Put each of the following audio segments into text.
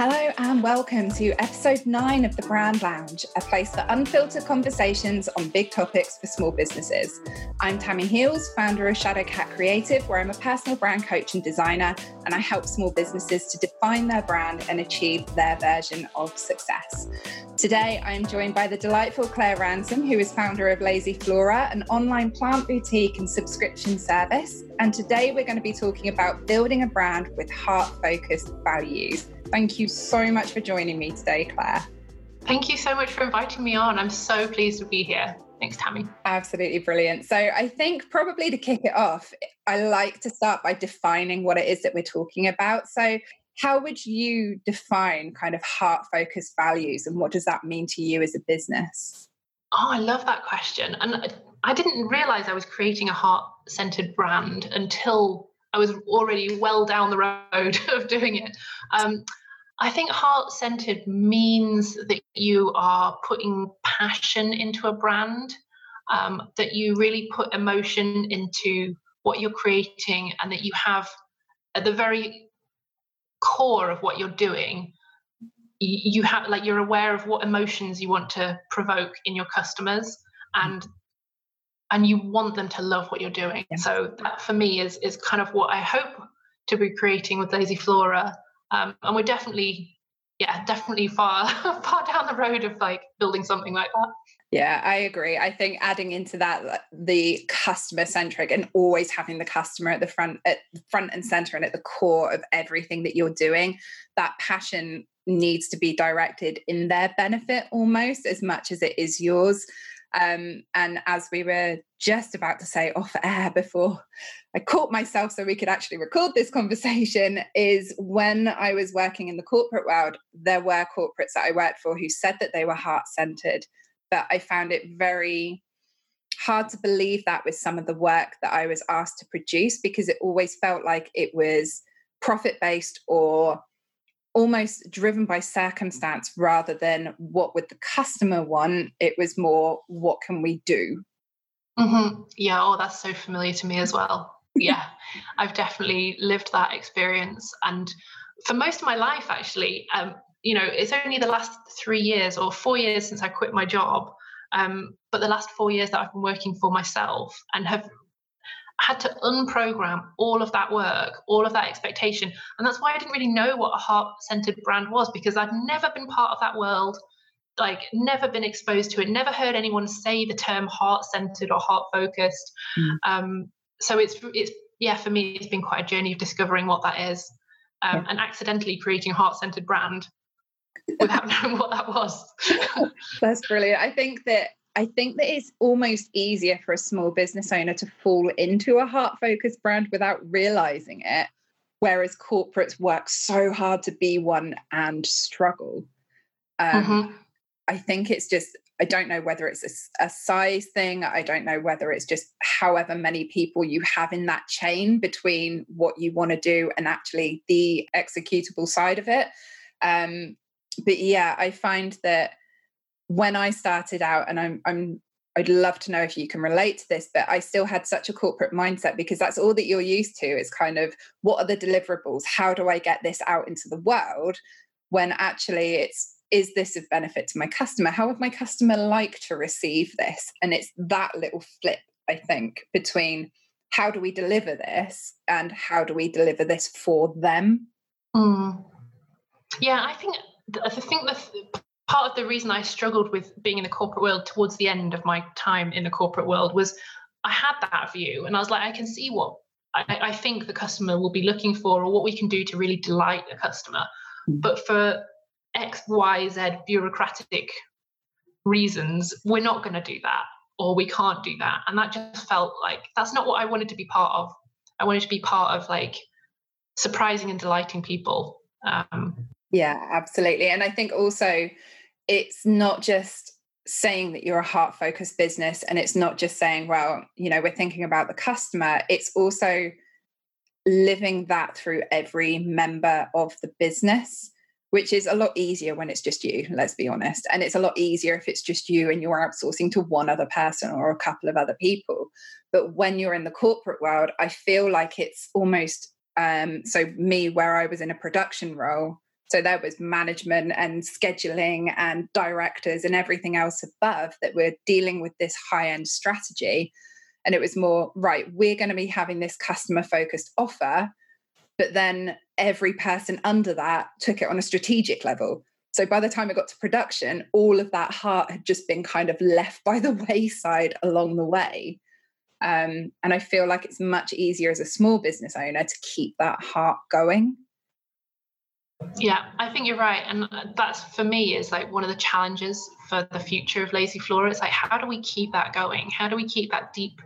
Hello and welcome to episode nine of the Brand Lounge, a place for unfiltered conversations on big topics for small businesses. I'm Tammi Heels, founder of Shadowcat Creative, where I'm a personal brand coach and designer, and I help small businesses to define their brand and achieve their version of success. Today, I am joined by the delightful Claire Ransom, who is founder of Lazy Flora, an online plant boutique and subscription service. And today, we're going to be talking about building a brand with heart focused values. Thank you so much for joining me today, Claire. Thank you so much for inviting me on. I'm so pleased to be here. Thanks, Tammi. Absolutely brilliant. So, I think probably to kick it off, I like to start by defining what it is that we're talking about. So, how would you define kind of heart focused values and what does that mean to you as a business? Oh, I love that question. And I didn't realize I was creating a heart centered brand until I was already well down the road of doing it. Um, I think heart centered means that you are putting passion into a brand, um, that you really put emotion into what you're creating, and that you have at the very core of what you're doing, you have like you're aware of what emotions you want to provoke in your customers and and you want them to love what you're doing. Yeah. So that for me is is kind of what I hope to be creating with Lazy Flora. Um, and we're definitely, yeah, definitely far far down the road of like building something like that. Yeah, I agree. I think adding into that the customer centric and always having the customer at the front at front and center and at the core of everything that you're doing, that passion needs to be directed in their benefit almost as much as it is yours. Um, and as we were just about to say off air before I caught myself so we could actually record this conversation, is when I was working in the corporate world, there were corporates that I worked for who said that they were heart centered, but I found it very hard to believe that with some of the work that I was asked to produce because it always felt like it was profit based or almost driven by circumstance rather than what would the customer want it was more what can we do mm-hmm. yeah oh that's so familiar to me as well yeah i've definitely lived that experience and for most of my life actually um, you know it's only the last three years or four years since i quit my job um, but the last four years that i've been working for myself and have had to unprogram all of that work, all of that expectation. And that's why I didn't really know what a heart centered brand was because I'd never been part of that world, like, never been exposed to it, never heard anyone say the term heart centered or heart focused. Mm. Um, so it's, it's, yeah, for me, it's been quite a journey of discovering what that is um, yeah. and accidentally creating a heart centered brand without knowing what that was. That's brilliant. I think that I think that it's almost easier for a small business owner to fall into a heart focused brand without realizing it, whereas corporates work so hard to be one and struggle. Um, mm-hmm. I think it's just, I don't know whether it's a, a, size thing. I don't know whether it's just however many people you have in that chain between what you want to do and actually the executable side of it. Um, but yeah, I find that when I started out, and I'm, I'm I'd love to know if you can relate to this, but I still had such a corporate mindset because that's all that you're used to is kind of what are the deliverables? How do I get this out into the world? When actually it's, is this of benefit to my customer? How would my customer like to receive this? And it's that little flip, I think, between how do we deliver this and how do we deliver this for them? Mm. Yeah, I think I think the part of the reason I struggled with being in the corporate world towards the end of my time in the corporate world was I had that view and I was like, I can see what I, I think the customer will be looking for or what we can do to really delight the customer. Mm. But for X, Y, Z bureaucratic reasons, we're not going to do that or we can't do that. And that just felt like that's not what I wanted to be part of. I wanted to be part of like surprising and delighting people. Um, yeah, absolutely. And I think also it's not just saying that you're a heart focused business and it's not just saying well you know we're thinking about the customer. It's also living that through every member of the business which is a lot easier when it's just you let's be honest. And it's a lot easier if it's just you and you're outsourcing to one other person or a couple of other people. But when you're in the corporate world i feel like it's almost um, so me where i was in a production role So there was management and scheduling and directors and everything else above that were dealing with this high end strategy. And it was more, right, we're going to be having this customer focused offer. But then every person under that took it on a strategic level. So by the time it got to production, all of that heart had just been kind of left by the wayside along the way. Um, and I feel like it's much easier as a small business owner to keep that heart going. Yeah, I think you're right. And uh, that's for me is like one of the challenges for the future of Lazy Flora. It's like, how do we keep that going? How do we keep that deep,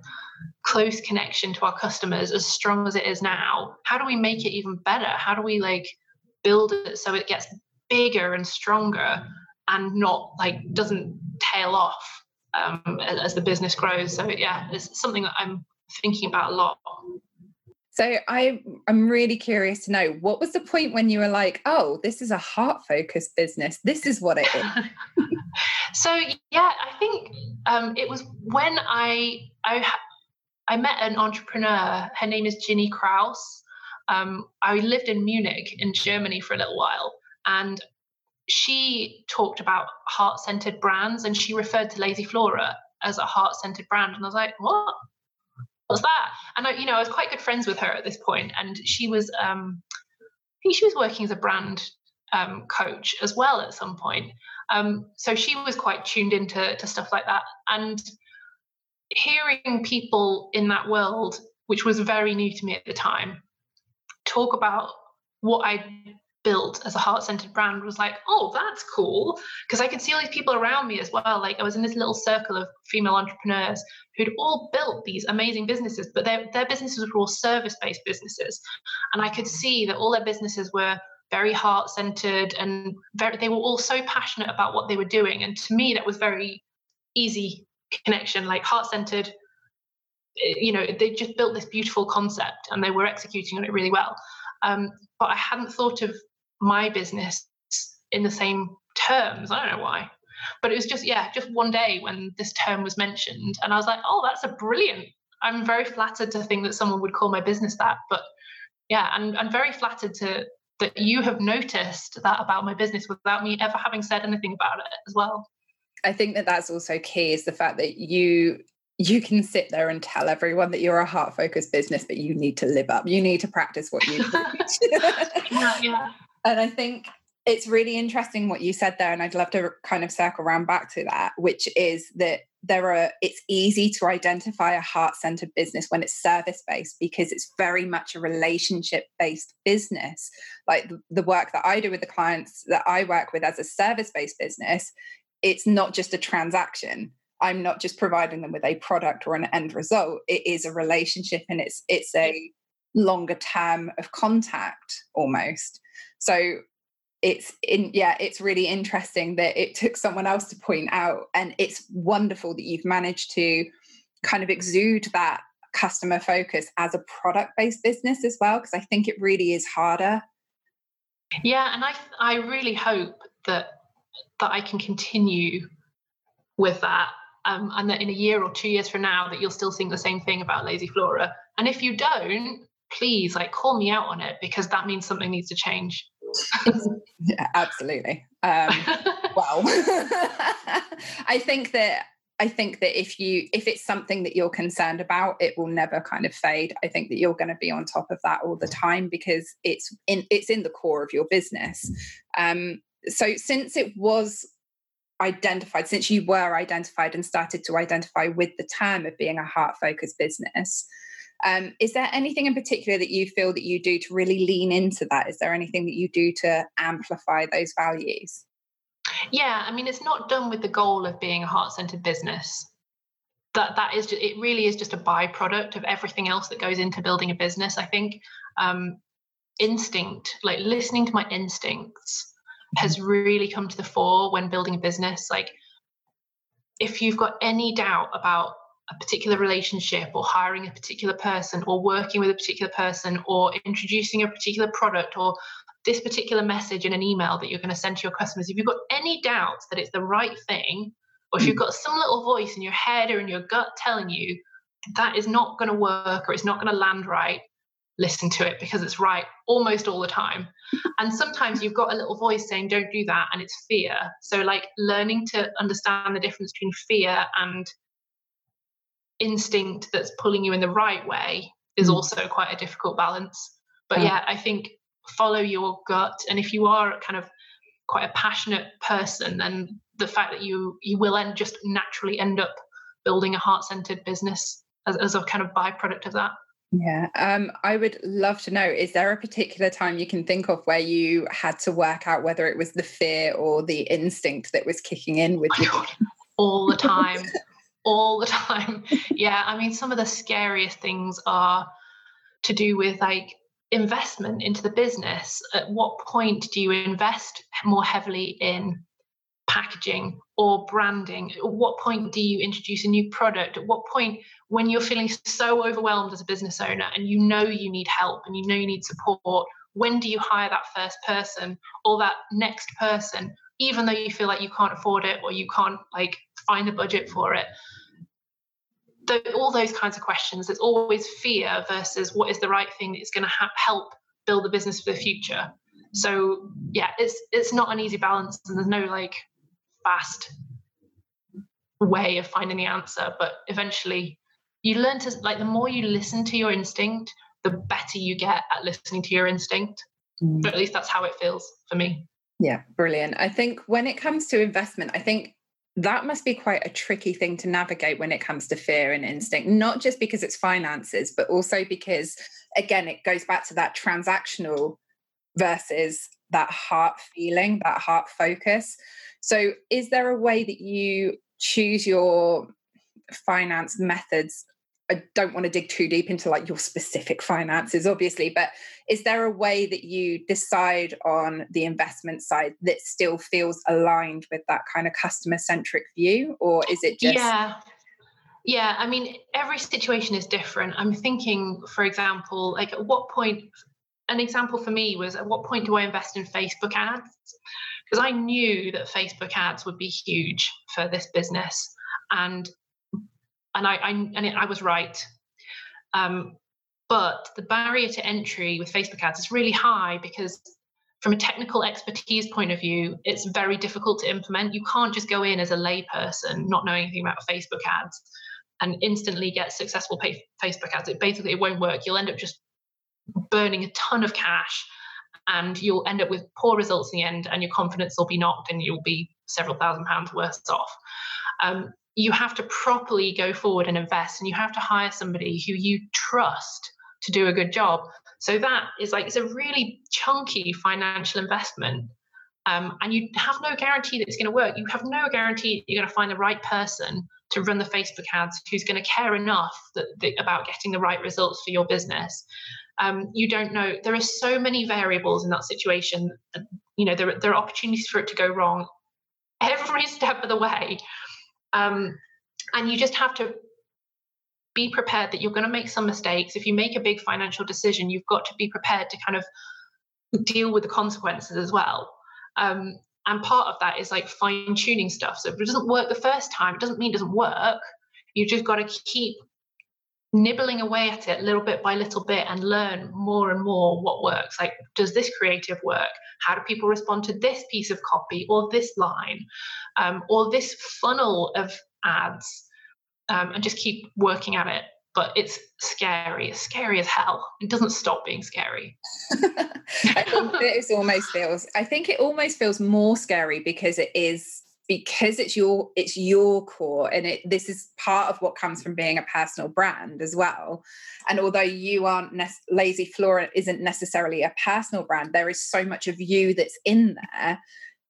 close connection to our customers as strong as it is now? How do we make it even better? How do we like build it so it gets bigger and stronger and not like doesn't tail off um, as the business grows. So yeah, it's something that I'm thinking about a lot. So I I'm really curious to know what was the point when you were like, oh, this is a heart focused business. This is what it is. so yeah, I think um, it was when I I I met an entrepreneur. Her name is Ginny Kraus. Um, I lived in Munich in Germany for a little while, and she talked about heart centered brands and she referred to Lazy Flora as a heart centered brand. And I was like, what? What's that? And I, you know, I was quite good friends with her at this point, and she was, um, I think she was working as a brand um, coach as well at some point. Um, so she was quite tuned into to stuff like that. And hearing people in that world, which was very new to me at the time, talk about what I built as a heart centered brand was like, oh, that's cool. Because I could see all these people around me as well. Like I was in this little circle of female entrepreneurs who'd all built these amazing businesses, but their, their businesses were all service based businesses. And I could see that all their businesses were very heart centered and very, they were all so passionate about what they were doing. And to me, that was very easy connection, like heart centered. Eh, you know, they just built this beautiful concept and they were executing on it really well. Um, but I hadn't thought of my business in the same terms. I don't know why. But it was just, yeah, just one day when this term was mentioned. And I was like, oh, that's a brilliant. I'm very flattered to think that someone would call my business that. But yeah, and I'm very flattered to that you have noticed that about my business without me ever having said anything about it as well. I think that that's also key is the fact that you you can sit there and tell everyone that you're a heart focused business, but you need to live up. You need to practice what you preach. yeah, yeah. And I think it's really interesting what you said there. And I'd love to kind of circle around back to that, which is that there are it's easy to identify a heart-centered business when it's service-based because it's very much a relationship-based business. Like the, the work that I do with the clients that I work with as a service-based business, it's not just a transaction. I'm not just providing them with a product or an end result. It is a relationship and it's it's a longer term of contact almost. So it's in yeah it's really interesting that it took someone else to point out and it's wonderful that you've managed to kind of exude that customer focus as a product based business as well because i think it really is harder. Yeah and i i really hope that that i can continue with that um, and that in a year or two years from now that you'll still think the same thing about lazy flora. And if you don't please like call me out on it because that means something needs to change. Yeah, absolutely. Um, well i think that i think that if you if it's something that you're concerned about it will never kind of fade. I think that you're going to be on top of that all the time because it's in it's in the core of your business. Um, so since it was identified since you were identified and started to identify with the term of being a heart focused business um, is there anything in particular that you feel that you do to really lean into that? Is there anything that you do to amplify those values? Yeah, I mean, it's not done with the goal of being a heart-centered business. That that is, just, it really is just a byproduct of everything else that goes into building a business. I think um, instinct, like listening to my instincts, has mm-hmm. really come to the fore when building a business. Like, if you've got any doubt about a particular relationship or hiring a particular person or working with a particular person or introducing a particular product or this particular message in an email that you're going to send to your customers, if you've got any doubts that it's the right thing, or if you've got some little voice in your head or in your gut telling you that is not going to work or it's not going to land right, listen to it because it's right almost all the time. And sometimes you've got a little voice saying, don't do that, and it's fear. So, like, learning to understand the difference between fear and instinct that's pulling you in the right way is mm. also quite a difficult balance. But yeah, I think follow your gut. And if you are kind of quite a passionate person, then the fact that you you will end just naturally end up building a heart-centered business as, as a kind of byproduct of that. Yeah, um, I would love to know is there a particular time you can think of where you had to work out whether it was the fear or the instinct that was kicking in with you? All the time. all the time. Yeah, I mean, some of the scariest things are to do with like investment into the business. At what point do you invest more heavily in packaging or branding? At what point do you introduce a new product? At what point, when you're feeling so overwhelmed as a business owner and you know you need help and you know you need support, when do you hire that first person or that next person, even though you feel like you can't afford it or you can't like find a budget for it? The, all those kinds of questions. It's always fear versus what is the right thing that's going to ha- help build the business for the future. So yeah, it's it's not an easy balance, and there's no like fast way of finding the answer but eventually you learn to like the more you listen to your instinct the better you get at listening to your instinct mm. but at least that's how it feels for me yeah brilliant i think when it comes to investment i think that must be quite a tricky thing to navigate when it comes to fear and instinct not just because it's finances but also because again it goes back to that transactional versus that heart feeling that heart focus so, is there a way that you choose your finance methods? I don't want to dig too deep into like your specific finances, obviously, but is there a way that you decide on the investment side that still feels aligned with that kind of customer centric view? Or is it just. Yeah. Yeah, I mean, every situation is different. I'm thinking, for example, like at what point, an example for me was at what point do I invest in Facebook ads? because I knew that Facebook ads would be huge for this business, and and I, I and it, I was right. Um, but the barrier to entry with Facebook ads is really high because from a technical expertise point of view, it's very difficult to implement. You can't just go in as a layperson, not knowing anything about Facebook ads, and instantly get successful Facebook ads. It basically it won't work. You'll end up just burning a ton of cash and you'll end up with poor results in the end and your confidence will be knocked and you'll be several thousand pounds worse off um, you have to properly go forward and invest and you have to hire somebody who you trust to do a good job so that is like it's a really chunky financial investment um, and you have no guarantee that it's going to work you have no guarantee you're going to find the right person to run the facebook ads who's going to care enough that, that, about getting the right results for your business um, you don't know. There are so many variables in that situation. You know, there, there are opportunities for it to go wrong every step of the way. Um, and you just have to be prepared that you're going to make some mistakes. If you make a big financial decision, you've got to be prepared to kind of deal with the consequences as well. Um, and part of that is like fine tuning stuff. So if it doesn't work the first time, it doesn't mean it doesn't work. You've just got to keep nibbling away at it little bit by little bit and learn more and more what works. Like, does this creative work? How do people respond to this piece of copy or this line um, or this funnel of ads? Um, and just keep working at it. But it's scary. It's scary as hell. It doesn't stop being scary. It almost feels. I think it almost feels more scary because it is because it's your it's your core and it this is part of what comes from being a personal brand as well. And although you aren't ne- lazy flora isn't necessarily a personal brand there is so much of you that's in there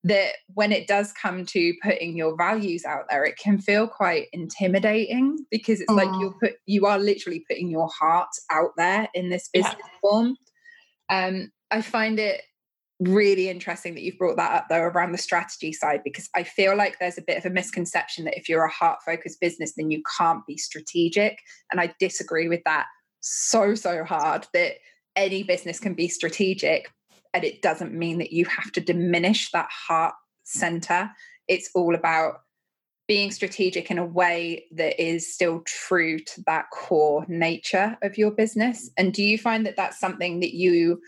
that when it does come to putting your values out there it can feel quite intimidating because it's like you're put you are literally putting your heart out there in this business yeah. form. Um i find it really interesting that you've brought that up though around the strategy side because I feel like there's a bit of a misconception that if you're a heart focused business then you can't be strategic. And I disagree with that so so hard that any business can be strategic and it doesn't mean that you have to diminish that heart center. It's all about being strategic in a way that is still true to that core nature of your business. And do you find that that's something that you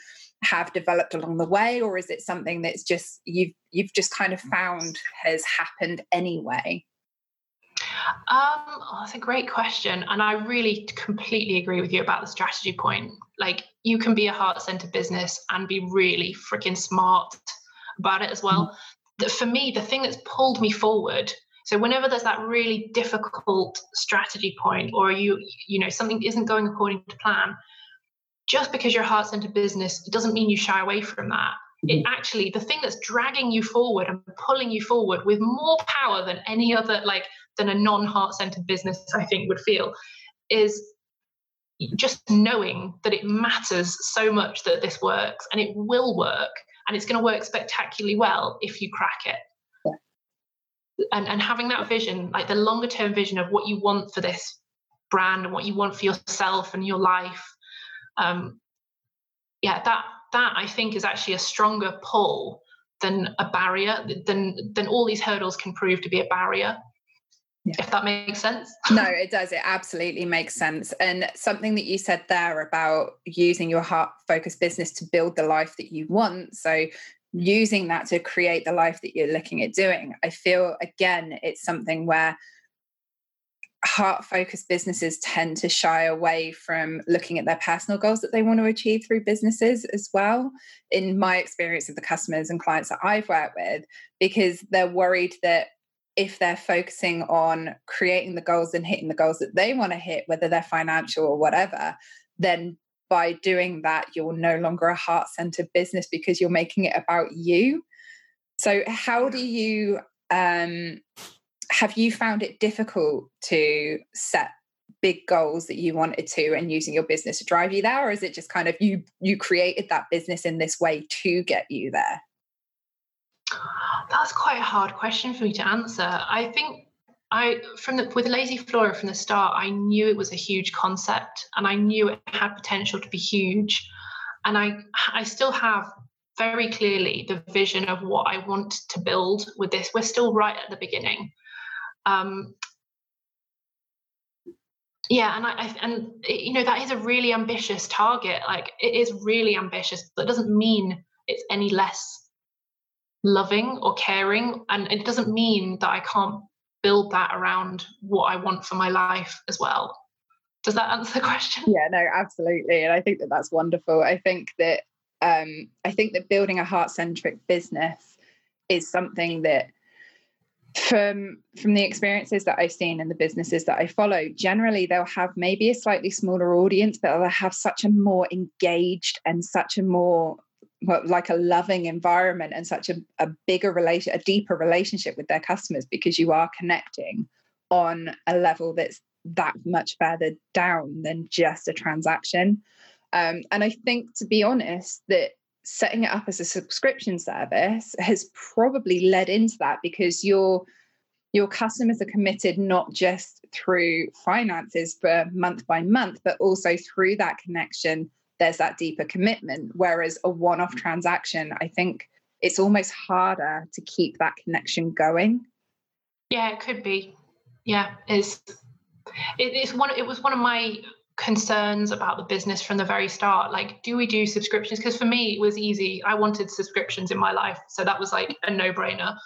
have developed along the way or is it something that's just you've you've just kind of found has happened anyway um, oh, that's a great question. And I really completely agree with you about the strategy point. Like, you can be a heart centered business and be really freaking smart about it as well. Mm-hmm. For me, the thing that's pulled me forward so whenever there's that really difficult strategy point or you you know something isn't going according to plan just because you're a heart-centered business it doesn't mean you shy away from that it mm-hmm. actually the thing that's dragging you forward and pulling you forward with more power than any other like than a non-heart-centered business i think would feel is just knowing that it matters so much that this works and it will work and it's going to work spectacularly well if you crack it and, and having that vision, like the longer term vision of what you want for this brand and what you want for yourself and your life. Um, yeah, that that I think is actually a stronger pull than a barrier, than than all these hurdles can prove to be a barrier. Yeah. If that makes sense. no, it does. It absolutely makes sense. And something that you said there about using your heart focused business to build the life that you want. So using that to create the life that you're looking at doing. I feel again, it's something where heart focused businesses tend to shy away from looking at their personal goals that they want to achieve through businesses as well. In my experience of the customers and clients that I've worked with, because they're worried that if they're focusing on creating the goals and hitting the goals that they want to hit, whether they're financial or whatever, then by doing that, you're no longer a heart centered business because you're making it about you. So, how do you um, have you found it difficult to set big goals that you wanted to and using your business to drive you there or is it just kind of you you created that business in this way to get you there that's quite a hard question for me to answer i think I from the with Lazy Flora from the start, I knew it was a huge concept and I knew it had potential to be huge. And I I still have very clearly the vision of what I want to build with this. We're still right at the beginning. Um, yeah, and I, I and you know that is a really ambitious target. Like it is really ambitious, but it doesn't mean it's any less loving or caring, and it doesn't mean that I can't build that around what I want for my life as well. Does that answer the question? Yeah, no, absolutely. And I think that that's wonderful. I think that um, I think that building a heart-centric business is something that from from the experiences that I've seen and the businesses that I follow, generally they'll have maybe a slightly smaller audience, but they'll have such a more engaged and such a more like a loving environment and such a, a bigger relation a deeper relationship with their customers because you are connecting on a level that's that much further down than just a transaction. Um, and i think to be honest that setting it up as a subscription service has probably led into that because your your customers are committed not just through finances for month by month but also through that connection there's that deeper commitment. Whereas a one off mm. transaction, I think it's almost harder to keep that connection going. Yeah, it could be. Yeah, it's it's one. It was one of my concerns about the business from the very start. Like, do we do subscriptions? Because for me, it was easy. I wanted subscriptions in my life, so that was like a no brainer.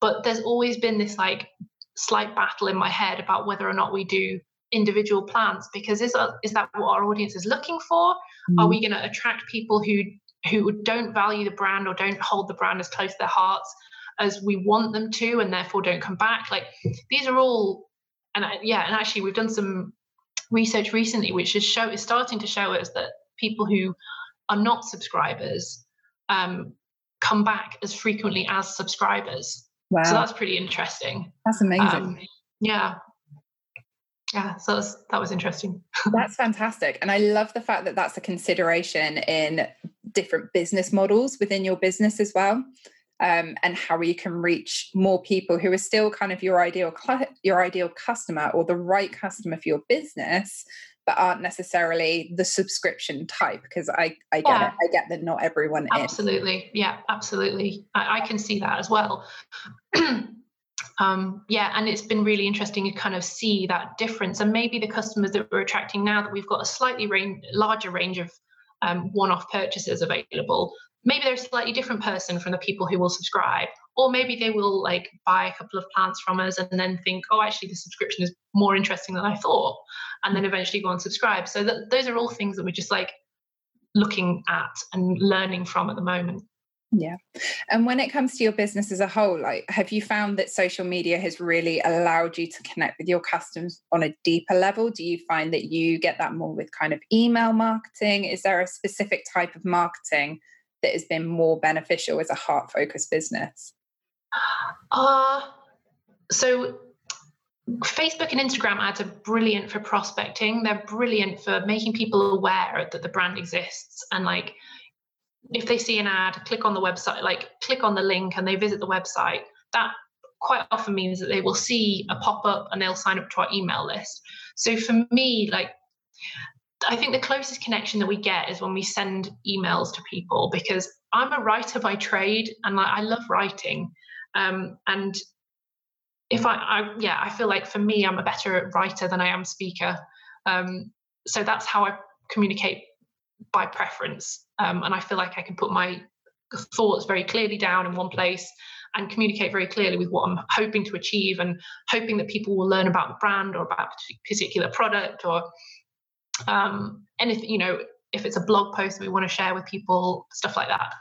But there's always been this like slight battle in my head about whether or not we do individual plans because is, that, is that what our audience is looking for mm-hmm. are we going to attract people who who don't value the brand or don't hold the brand as close to their hearts as we want them to and therefore don't come back like these are all and I, yeah and actually we've done some research recently which is show is starting to show us that people who are not subscribers um, come back as frequently as subscribers. Wow. so that's pretty interesting. That's amazing. Um, yeah. Yeah so was, that was interesting. That's fantastic and i love the fact that that's a consideration in different business models within your business as well um, and how you can reach more people who are still kind of your ideal your ideal customer or the right customer for your business but aren't necessarily the subscription type because I, I get yeah. it i get that not everyone absolutely is. yeah absolutely I, I can see that as well um, yeah, and it's been really interesting to kind of see that difference. And maybe the customers that we're attracting now that we've got a slightly range, larger range of um, one-off purchases available, maybe they're a slightly different person from the people who will subscribe, or maybe they will like buy a couple of plants from us and then think, oh, actually, the subscription is more interesting than I thought, and then eventually go and subscribe. So those are all things that we're just like looking at and learning from at the moment. Yeah. And when it comes to your business as a whole, like have you found that social media has really allowed you to connect with your customers on a deeper level? Do you find that you get that more with kind of email marketing? Is there a specific type of marketing that has been more beneficial as a heart focused business? Uh so Facebook and Instagram ads are brilliant for prospecting. They're brilliant for making people aware that the brand exists and like if they see an ad, click on the website, like click on the link and they visit the website, that quite often means that they will see a pop up and they'll sign up to our email list. So for me, like, I think the closest connection that we get is when we send emails to people because I'm a writer by trade and like, I love writing. Um, and if I, I, yeah, I feel like for me, I'm a better writer than I am speaker. Um, so that's how I communicate by preference. Um, and I feel like I can put my thoughts very clearly down in one place and communicate very clearly with what I'm hoping to achieve and hoping that people will learn about the brand or about a particular product or um, anything, you know, if it's a blog post that we want to share with people, stuff like that.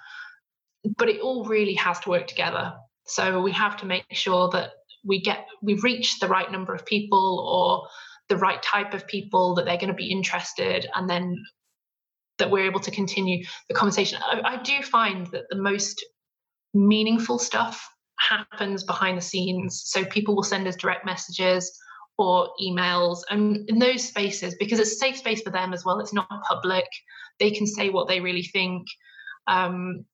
But it all really has to work together. So we have to make sure that we get we reach the right number of people or the right type of people that they're going to be interested and then that we're able to continue the conversation. I, I do find that the most meaningful stuff happens behind the scenes. So people will send us direct messages or emails and in those spaces because it's a safe space for them as well it's not public they can say what they really think um,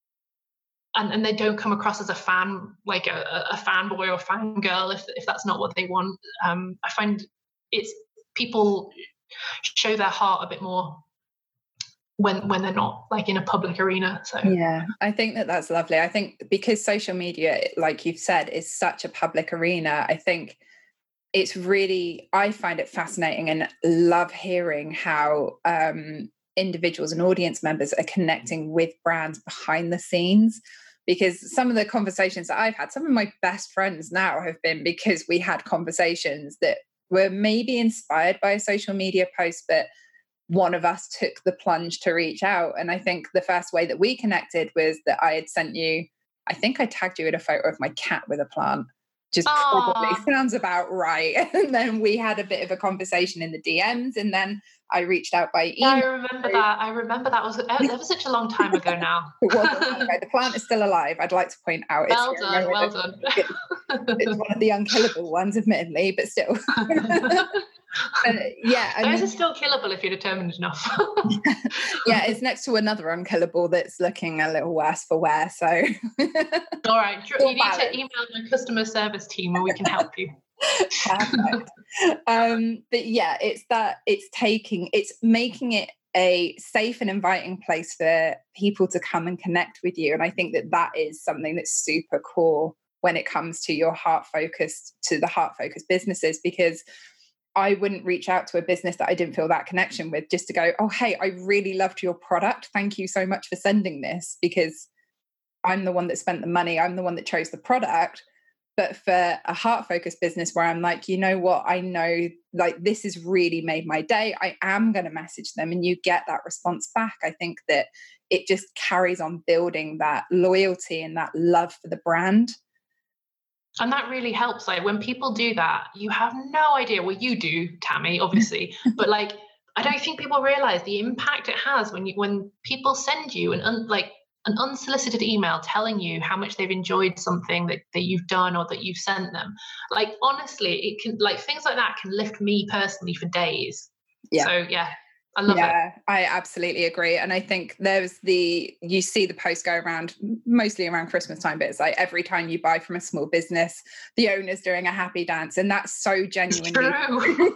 and, and they don't come across as a fan like a, a fanboy or fangirl if, if that's not what they want. Um, i find it's people show their heart a bit more when when they're not like in a public arena so. Yeah i think that that's lovely. I think because social media like you've said is such a public arena i think it's really i find it fascinating and love hearing how um, individuals and audience members are connecting with brands behind the scenes because some of the conversations that i've had some of my best friends now have been because we had conversations that were maybe inspired by a social media post but one of us took the plunge to reach out. And I think the first way that we connected was that I had sent you, I think I tagged you in a photo of my cat with a plant. Just Aww. probably sounds about right. And then we had a bit of a conversation in the DMs, and then I reached out by email. Yeah, I remember that. I remember that was that was such a long time ago now. the plant is still alive. I'd like to point out. Well it's, done. Well done. It's, it's one of the unkillable ones, admittedly, but still but yeah, those are still killable if you're determined enough. yeah, it's next to another unkillable that's looking a little worse for wear. So, all right, you need balance. to email my customer service team, and we can help you. Perfect. um, but yeah, it's that it's taking, it's making it a safe and inviting place for people to come and connect with you, and I think that that is something that's super core when it comes to your heart focused to the heart focused businesses because I wouldn't reach out to a business that I didn't feel that connection with just to go, oh, hey, I really loved your product. Thank you so much for sending this because I'm the one that spent the money, I'm the one that chose the product. But for a heart focused business where I'm like, you know what, I know like this has really made my day, I am going to message them and you get that response back. I think that it just carries on building that loyalty and that love for the brand and that really helps like when people do that you have no idea. Well you do Tammi obviously but like i don't think people realize the impact it has when you when people send you an un, like an unsolicited email telling you how much they've enjoyed something that, that you've done or that you've sent them. Like honestly it can like things like that can lift me personally for days. Yeah. So yeah I love yeah, it. I absolutely agree. And I think there's the, you see the post go around mostly around Christmas time, but it's like every time you buy from a small business, the owner's doing a happy dance. And that's so genuinely true.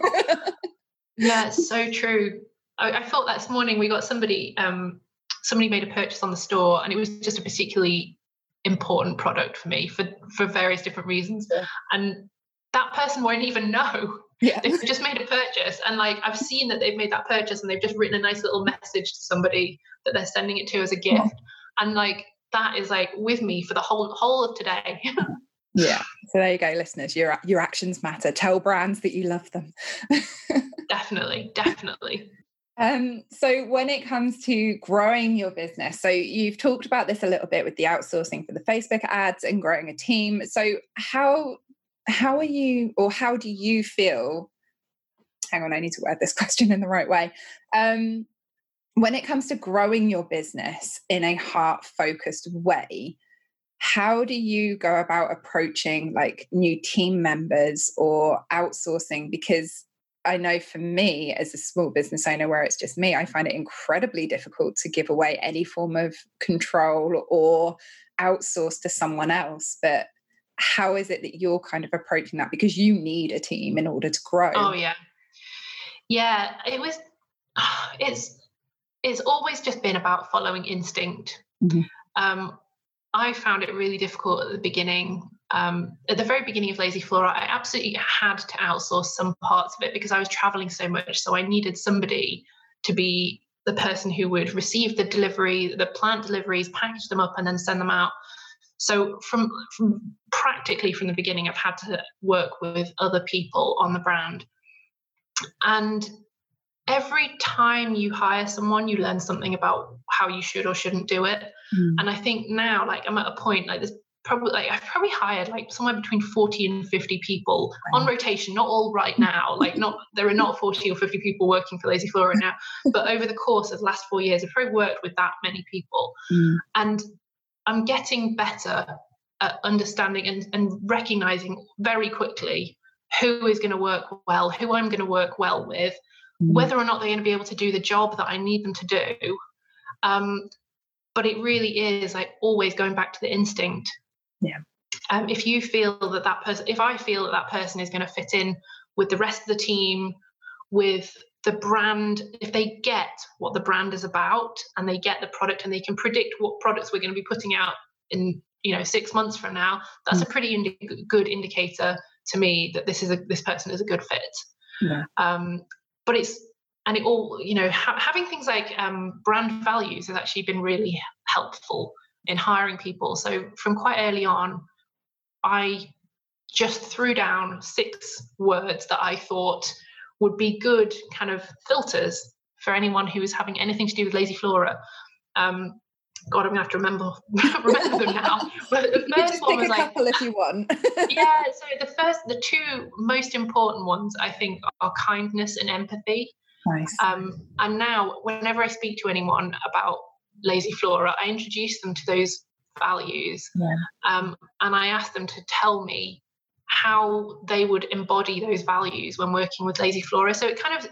yeah, it's so true. I, I thought this morning we got somebody, um, somebody made a purchase on the store and it was just a particularly important product for me for for various different reasons yeah. and that person won't even know yeah. they've just made a purchase and like i've seen that they've made that purchase and they've just written a nice little message to somebody that they're sending it to as a gift. Yeah. and like that is like with me for the whole whole of today. Yeah. So there you go listeners. Your your actions matter. Tell brands that you love them. Definitely definitely. Um, so when it comes to growing your business, so you've talked about this a little bit with the outsourcing for the Facebook ads and growing a team. So how how are you or how do you feel? Hang on, I need to word this question in the right way. Um, when it comes to growing your business in a heart focused way, how do you go about approaching like new team members or outsourcing? Because I know for me as a small business owner where it's just me, I find it incredibly difficult to give away any form of control or outsource to someone else. But how is it that you're kind of approaching that? Because you need a team in order to grow. Oh yeah. Yeah, it was it's it's always just been about following instinct. Mm-hmm. Um, I found it really difficult at the beginning um, at the very beginning of Lazy Flora, I absolutely had to outsource some parts of it because I was traveling so much. So I needed somebody to be the person who would receive the delivery, the plant deliveries, package them up, and then send them out. So from, from practically from the beginning, I've had to work with other people on the brand. And every time you hire someone, you learn something about how you should or shouldn't do it. Mm. And I think now, like I'm at a point, like there's probably like I've probably hired like somewhere between 40 and 50 people on rotation, not all right now. Like not there are not 40 or 50 people working for Lazy Flora now, but over the course of the last four years, I've probably worked with that many people. Mm. And I'm getting better at understanding and, and recognizing very quickly who is going to work well, who I'm going to work well with, mm. whether or not they're going to be able to do the job that I need them to do. Um, but it really is like always going back to the instinct yeah. Um, if you feel that that person, if I feel that that person is going to fit in with the rest of the team, with the brand, if they get what the brand is about and they get the product and they can predict what products we're going to be putting out in you know six months from now, that's mm. a pretty indi- good indicator to me that this is a this person is a good fit. Yeah. Um, but it's and it all you know ha- having things like um, brand values has actually been really helpful in hiring people. So from quite early on, I just threw down six words that I thought would be good kind of filters for anyone who is having anything to do with Lazy Flora. Um, God, I'm gonna have to remember remember them now. But the first one was like, couple if you want. yeah. So the first, the two most important ones, I think, are kindness and empathy. Nice. Um, and now, whenever I speak to anyone about Lazy Flora, I introduce them to those values. Yeah. Um, and I ask them to tell me how they would embody those values when working with Lazy Flora. So it kind of,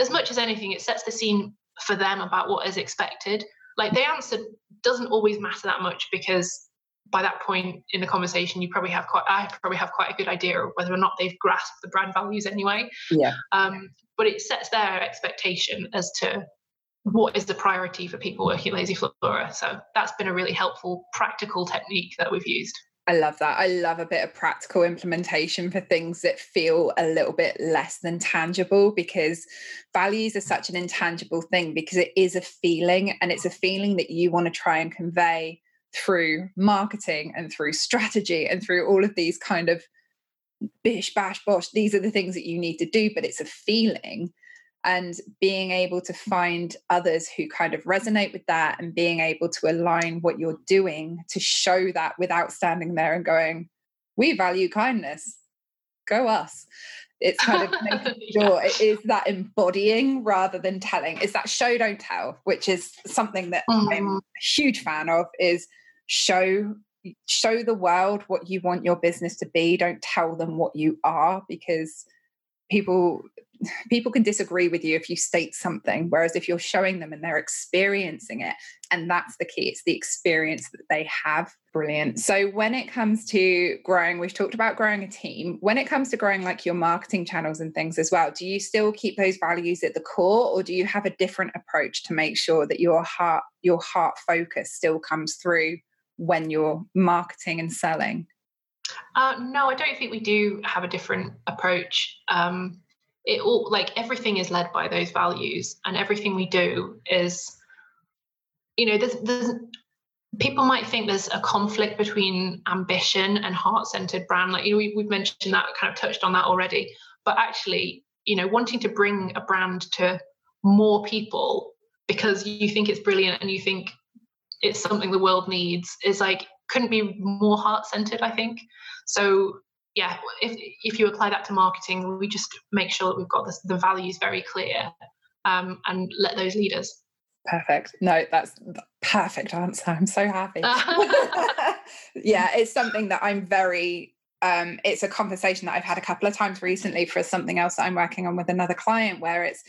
as much as anything, it sets the scene for them about what is expected. Like the answer doesn't always matter that much because by that point in the conversation, you probably have quite, I probably have quite a good idea of whether or not they've grasped the brand values anyway. Yeah. Um, but it sets their expectation as to what is the priority for people working at lazy flora so that's been a really helpful practical technique that we've used I love that. I love a bit of practical implementation for things that feel a little bit less than tangible because values are such an intangible thing because it is a feeling and it's a feeling that you want to try and convey through marketing and through strategy and through all of these kind of bish bash bosh. These are the things that you need to do, but it's a feeling and being able to find others who kind of resonate with that and being able to align what you're doing to show that without standing there and going we value kindness. Go us. It's kind of making sure it is that embodying rather than telling. It's that show don't tell which is something that mm-hmm. i'm a huge fan of is show show the world what you want your business to be. Don't tell them what you are because people people can disagree with you if you state something whereas if you're showing them and they're experiencing it and that's the key it's the experience that they have. Brilliant. So when it comes to growing we've talked about growing a team. When it comes to growing like your marketing channels and things as well do you still keep those values at the core or do you have a different approach to make sure that your heart your heart focus still comes through when you're marketing and selling? Uh, no, I don't think we do have a different approach. Um, it all like everything is led by those values, and everything we do is, you know, there's there's people might think there's a conflict between ambition and heart-centered brand. Like you know, we, we've mentioned that, kind of touched on that already. But actually, you know, wanting to bring a brand to more people because you think it's brilliant and you think it's something the world needs is like couldn't be more heart centered i think. So yeah if if you apply that to marketing we just make sure that we've got the, the values very clear um, and let those leaders. Perfect. No that's perfect answer. I'm so happy. Yeah it's something that i'm very um, it's a conversation that I've had a couple of times recently for something else that I'm working on with another client where it's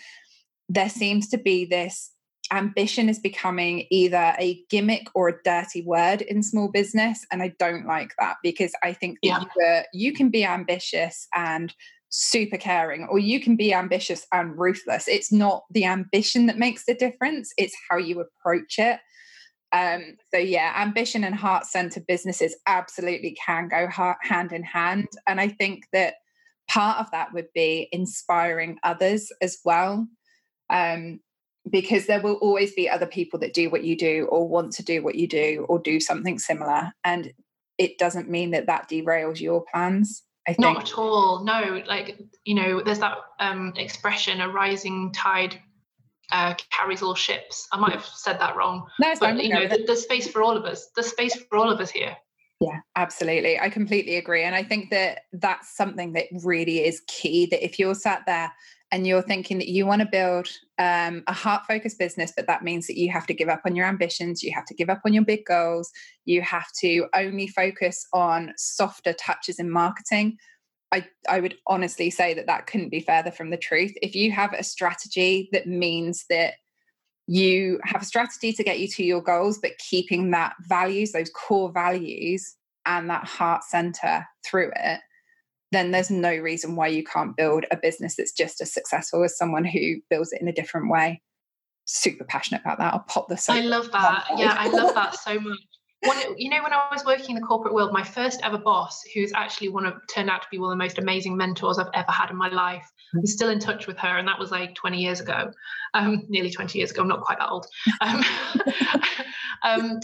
there seems to be this ambition is becoming either a gimmick or a dirty word in small business and i don't like that because i think that yeah. you, you can be ambitious and super caring or you can be ambitious and ruthless. It's not the ambition that makes the difference it's how you approach it. Um, so yeah ambition and heart-centered businesses absolutely can go hand in hand and i think that part of that would be inspiring others as well. Um, because there will always be other people that do what you do or want to do what you do or do something similar and it doesn't mean that that derails your plans I think. Not at all. No, like you know, there's that um, expression: "A rising tide uh, carries all ships." I might have said that wrong. No, but you know, there's space for all of us. There's space for all of us here. Yeah, absolutely. I completely agree, and I think that that's something that really is key. That if you're sat there and you're thinking that you want to build um, a heart focused business, but that means that you have to give up on your ambitions, you have to give up on your big goals, you have to only focus on softer touches in marketing. I, I would honestly say that that couldn't be further from the truth. If you have a strategy that means that you have a strategy to get you to your goals, but keeping that values, those core values, and that heart center through it, then there's no reason why you can't build a business that's just as successful as someone who builds it in a different way. Super passionate about that. I'll pop this. I love that. Yeah, I love that so much. When, you know, when I was working in the corporate world, my first ever boss, who's actually one of turned out to be one of the most amazing mentors I've ever had in my life. I'm still in touch with her, and that was like 20 years ago, um, nearly 20 years ago. I'm not quite that old. Um, um,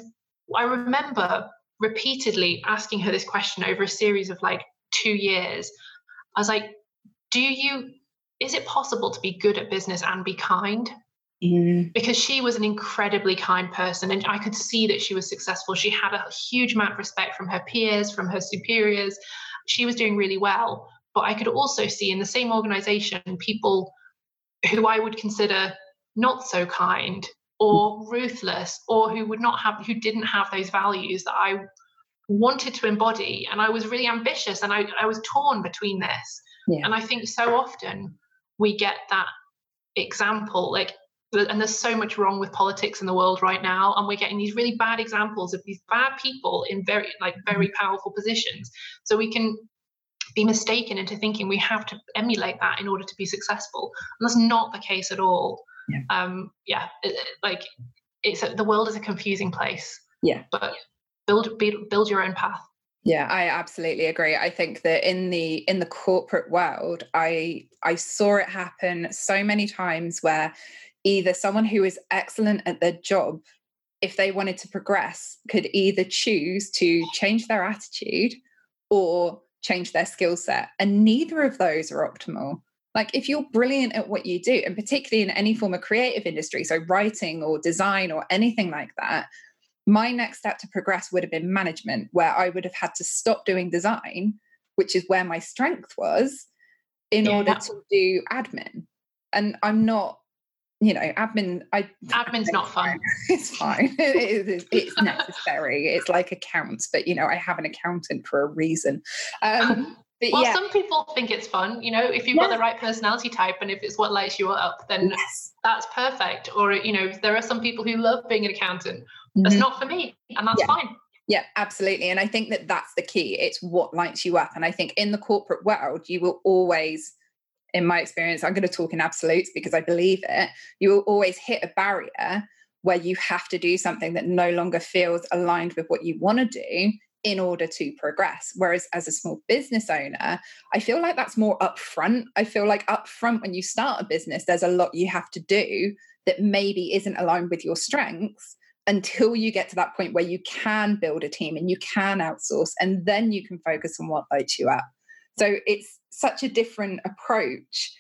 I remember repeatedly asking her this question over a series of like two years, I was like, do you, is it possible to be good at business and be kind? Mm. Because she was an incredibly kind person and I could see that she was successful. She had a huge amount of respect from her peers, from her superiors. She was doing really well. But I could also see in the same organization people who I would consider not so kind or ruthless or who would not have who didn't have those values that I wanted to embody and i was really ambitious and i, I was torn between this yeah. and i think so often we get that example like and there's so much wrong with politics in the world right now and we're getting these really bad examples of these bad people in very like very mm-hmm. powerful positions so we can be mistaken into thinking we have to emulate that in order to be successful and that's not the case at all yeah. um yeah it, like it's a, the world is a confusing place yeah but build build, your own path. Yeah i absolutely agree. I think that in the in the corporate world i i saw it happen so many times where either someone who is excellent at their job if they wanted to progress could either choose to change their attitude or change their skill set and neither of those are optimal. Like if you're brilliant at what you do and particularly in any form of creative industry so writing or design or anything like that my next step to progress would have been management, where I would have had to stop doing design, which is where my strength was, in yeah. order to do admin. And I'm not, you know, admin. I admin's not fun. It's fine. it is, it's necessary. It's like accounts, but you know, I have an accountant for a reason. Um, but well, yeah. some people think it's fun. You know, if you've yeah. got the right personality type and if it's what lights you up, then yes. that's perfect. Or you know, there are some people who love being an accountant that's mm-hmm. not for me and that's yeah. fine yeah absolutely and i think that that's the key it's what lights you up and i think in the corporate world you will always in my experience i'm going to talk in absolutes because i believe it you will always hit a barrier where you have to do something that no longer feels aligned with what you want to do in order to progress. Whereas as a small business owner, I feel like that's more upfront. I feel like upfront when you start a business, there's a lot you have to do that maybe isn't aligned with your strengths until you get to that point where you can build a team and you can outsource and then you can focus on what lights you up. So it's such a different approach.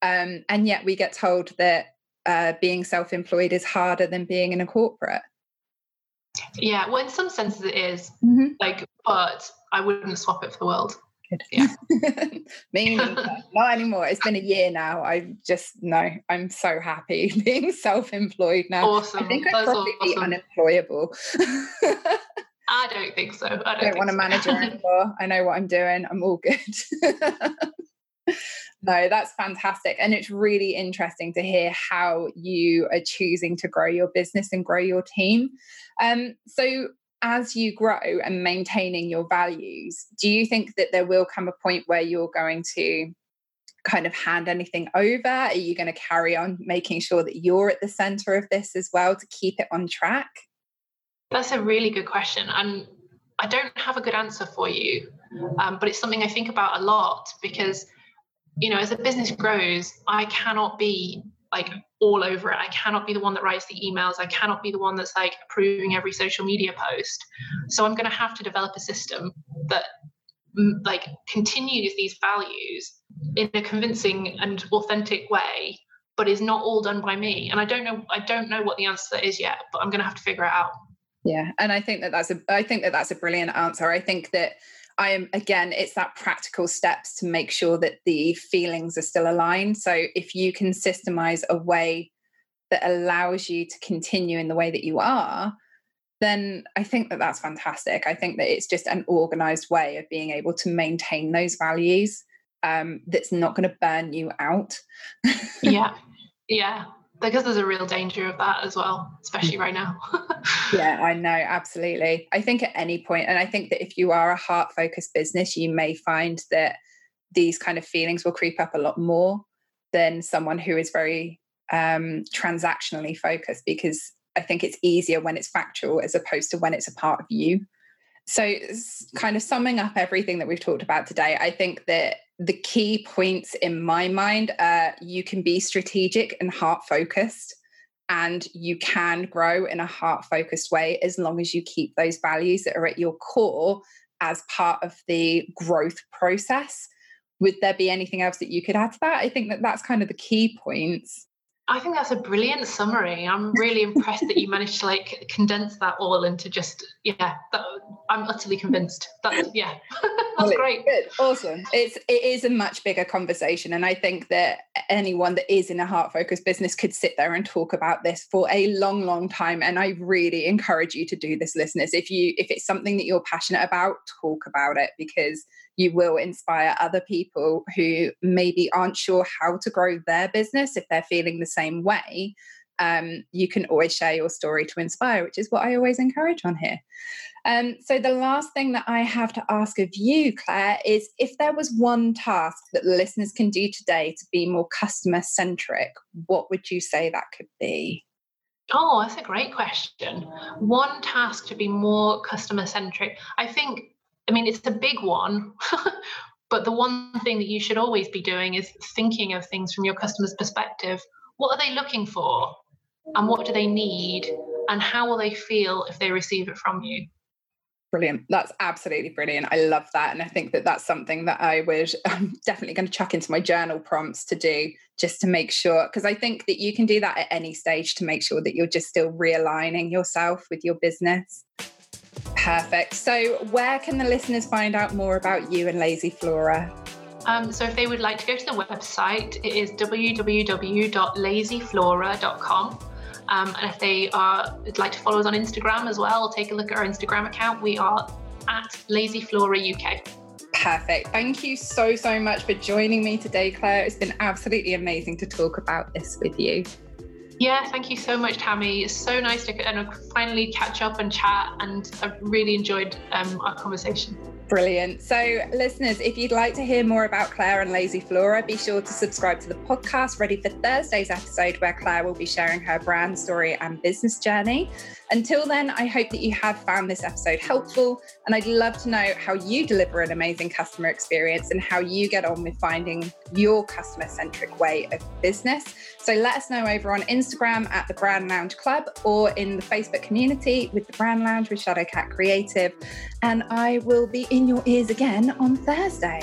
Um, and yet we get told that uh, being self employed is harder than being in a corporate. Yeah, well, in some senses it is. Mm-hmm. Like, but I wouldn't swap it for the world. Good. Yeah. Me not anymore. It's been a year now. I just no. I'm so happy being self-employed now. Awesome. I think I'd probably awesome. be unemployable. I don't think so. I don't, I don't want a so. manager anymore. I know what I'm doing. I'm all good. no, that's fantastic. And it's really interesting to hear how you are choosing to grow your business and grow your team. Um, so, as you grow and maintaining your values, do you think that there will come a point where you're going to kind of hand anything over? Are you going to carry on making sure that you're at the center of this as well to keep it on track? That's a really good question. And I don't have a good answer for you, um, but it's something I think about a lot because you know, as a business grows, I cannot be like all over it. I cannot be the one that writes the emails. I cannot be the one that's like approving every social media post. So I'm going to have to develop a system that mm, like continues these values in a convincing and authentic way but is not all done by me and i don't know i don't know what the answer is yet but i'm going to have to figure it out yeah and i think that that's a i think that that's a brilliant answer i think that I am again, it's that practical steps to make sure that the feelings are still aligned. So if you can systemize a way that allows you to continue in the way that you are, then I think that that's fantastic. I think that it's just an organized way of being able to maintain those values um, that's not going to burn you out. yeah. Yeah because there's a real danger of that as well, especially right now. yeah, I know, absolutely. I think at any point, and I think that if you are a heart focused business, you may find that these kind of feelings will creep up a lot more than someone who is very um, transactionally focused, because I think it's easier when it's factual as opposed to when it's a part of you. So, kind of summing up everything that we've talked about today, I think that the key points in my mind are you can be strategic and heart focused and you can grow in a heart focused way as long as you keep those values that are at your core as part of the growth process. Would there be anything else that you could add to that? I think that that's kind of the key points I think that's a brilliant summary. I'm really impressed that you managed to like condense that all into just yeah. That, I'm utterly convinced. That yeah, that's great. Good, awesome. It's it is a much bigger conversation, and I think that anyone that is in a heart focused business could sit there and talk about this for a long, long time. And I really encourage you to do this, listeners. If you if it's something that you're passionate about, talk about it because you will inspire other people who maybe aren't sure how to grow their business if they're feeling the same way. Um, you can always share your story to inspire, which is what I always encourage on here. Um, so, the last thing that I have to ask of you, Claire, is if there was one task that the listeners can do today to be more customer centric, what would you say that could be? Oh, that's a great question. One task to be more customer centric. I think I mean, it's a big one, but the one thing that you should always be doing is thinking of things from your customer's perspective. What are they looking for? And what do they need? And how will they feel if they receive it from you? Brilliant. That's absolutely brilliant. I love that. And I think that that's something that I would, I'm um, definitely going to chuck into my journal prompts to do just to make sure, because I think that you can do that at any stage to make sure that you're just still realigning yourself with your business. Perfect. So, where can the listeners find out more about you and Lazy Flora? Um, so, if they would like to go to the website, it is www.lazyflora.com. Um, and if they are would like to follow us on Instagram as well, take a look at our Instagram account. We are at Lazy Flora UK. Perfect. Thank you so, so much for joining me today, Claire. It's been absolutely amazing to talk about this with you. Yeah, thank you so much, Tammi. It's so nice to finally catch up and chat, and I've really enjoyed um, our conversation. Brilliant. So, listeners, if you'd like to hear more about Claire and Lazy Flora, be sure to subscribe to the podcast ready for Thursday's episode, where Claire will be sharing her brand story and business journey. Until then, I hope that you have found this episode helpful, and I'd love to know how you deliver an amazing customer experience and how you get on with finding your customer centric way of business. So, let us know over on Instagram at the Brand Lounge Club or in the Facebook community with the Brand Lounge with Shadowcat Creative. And I will be in your ears again on Thursday.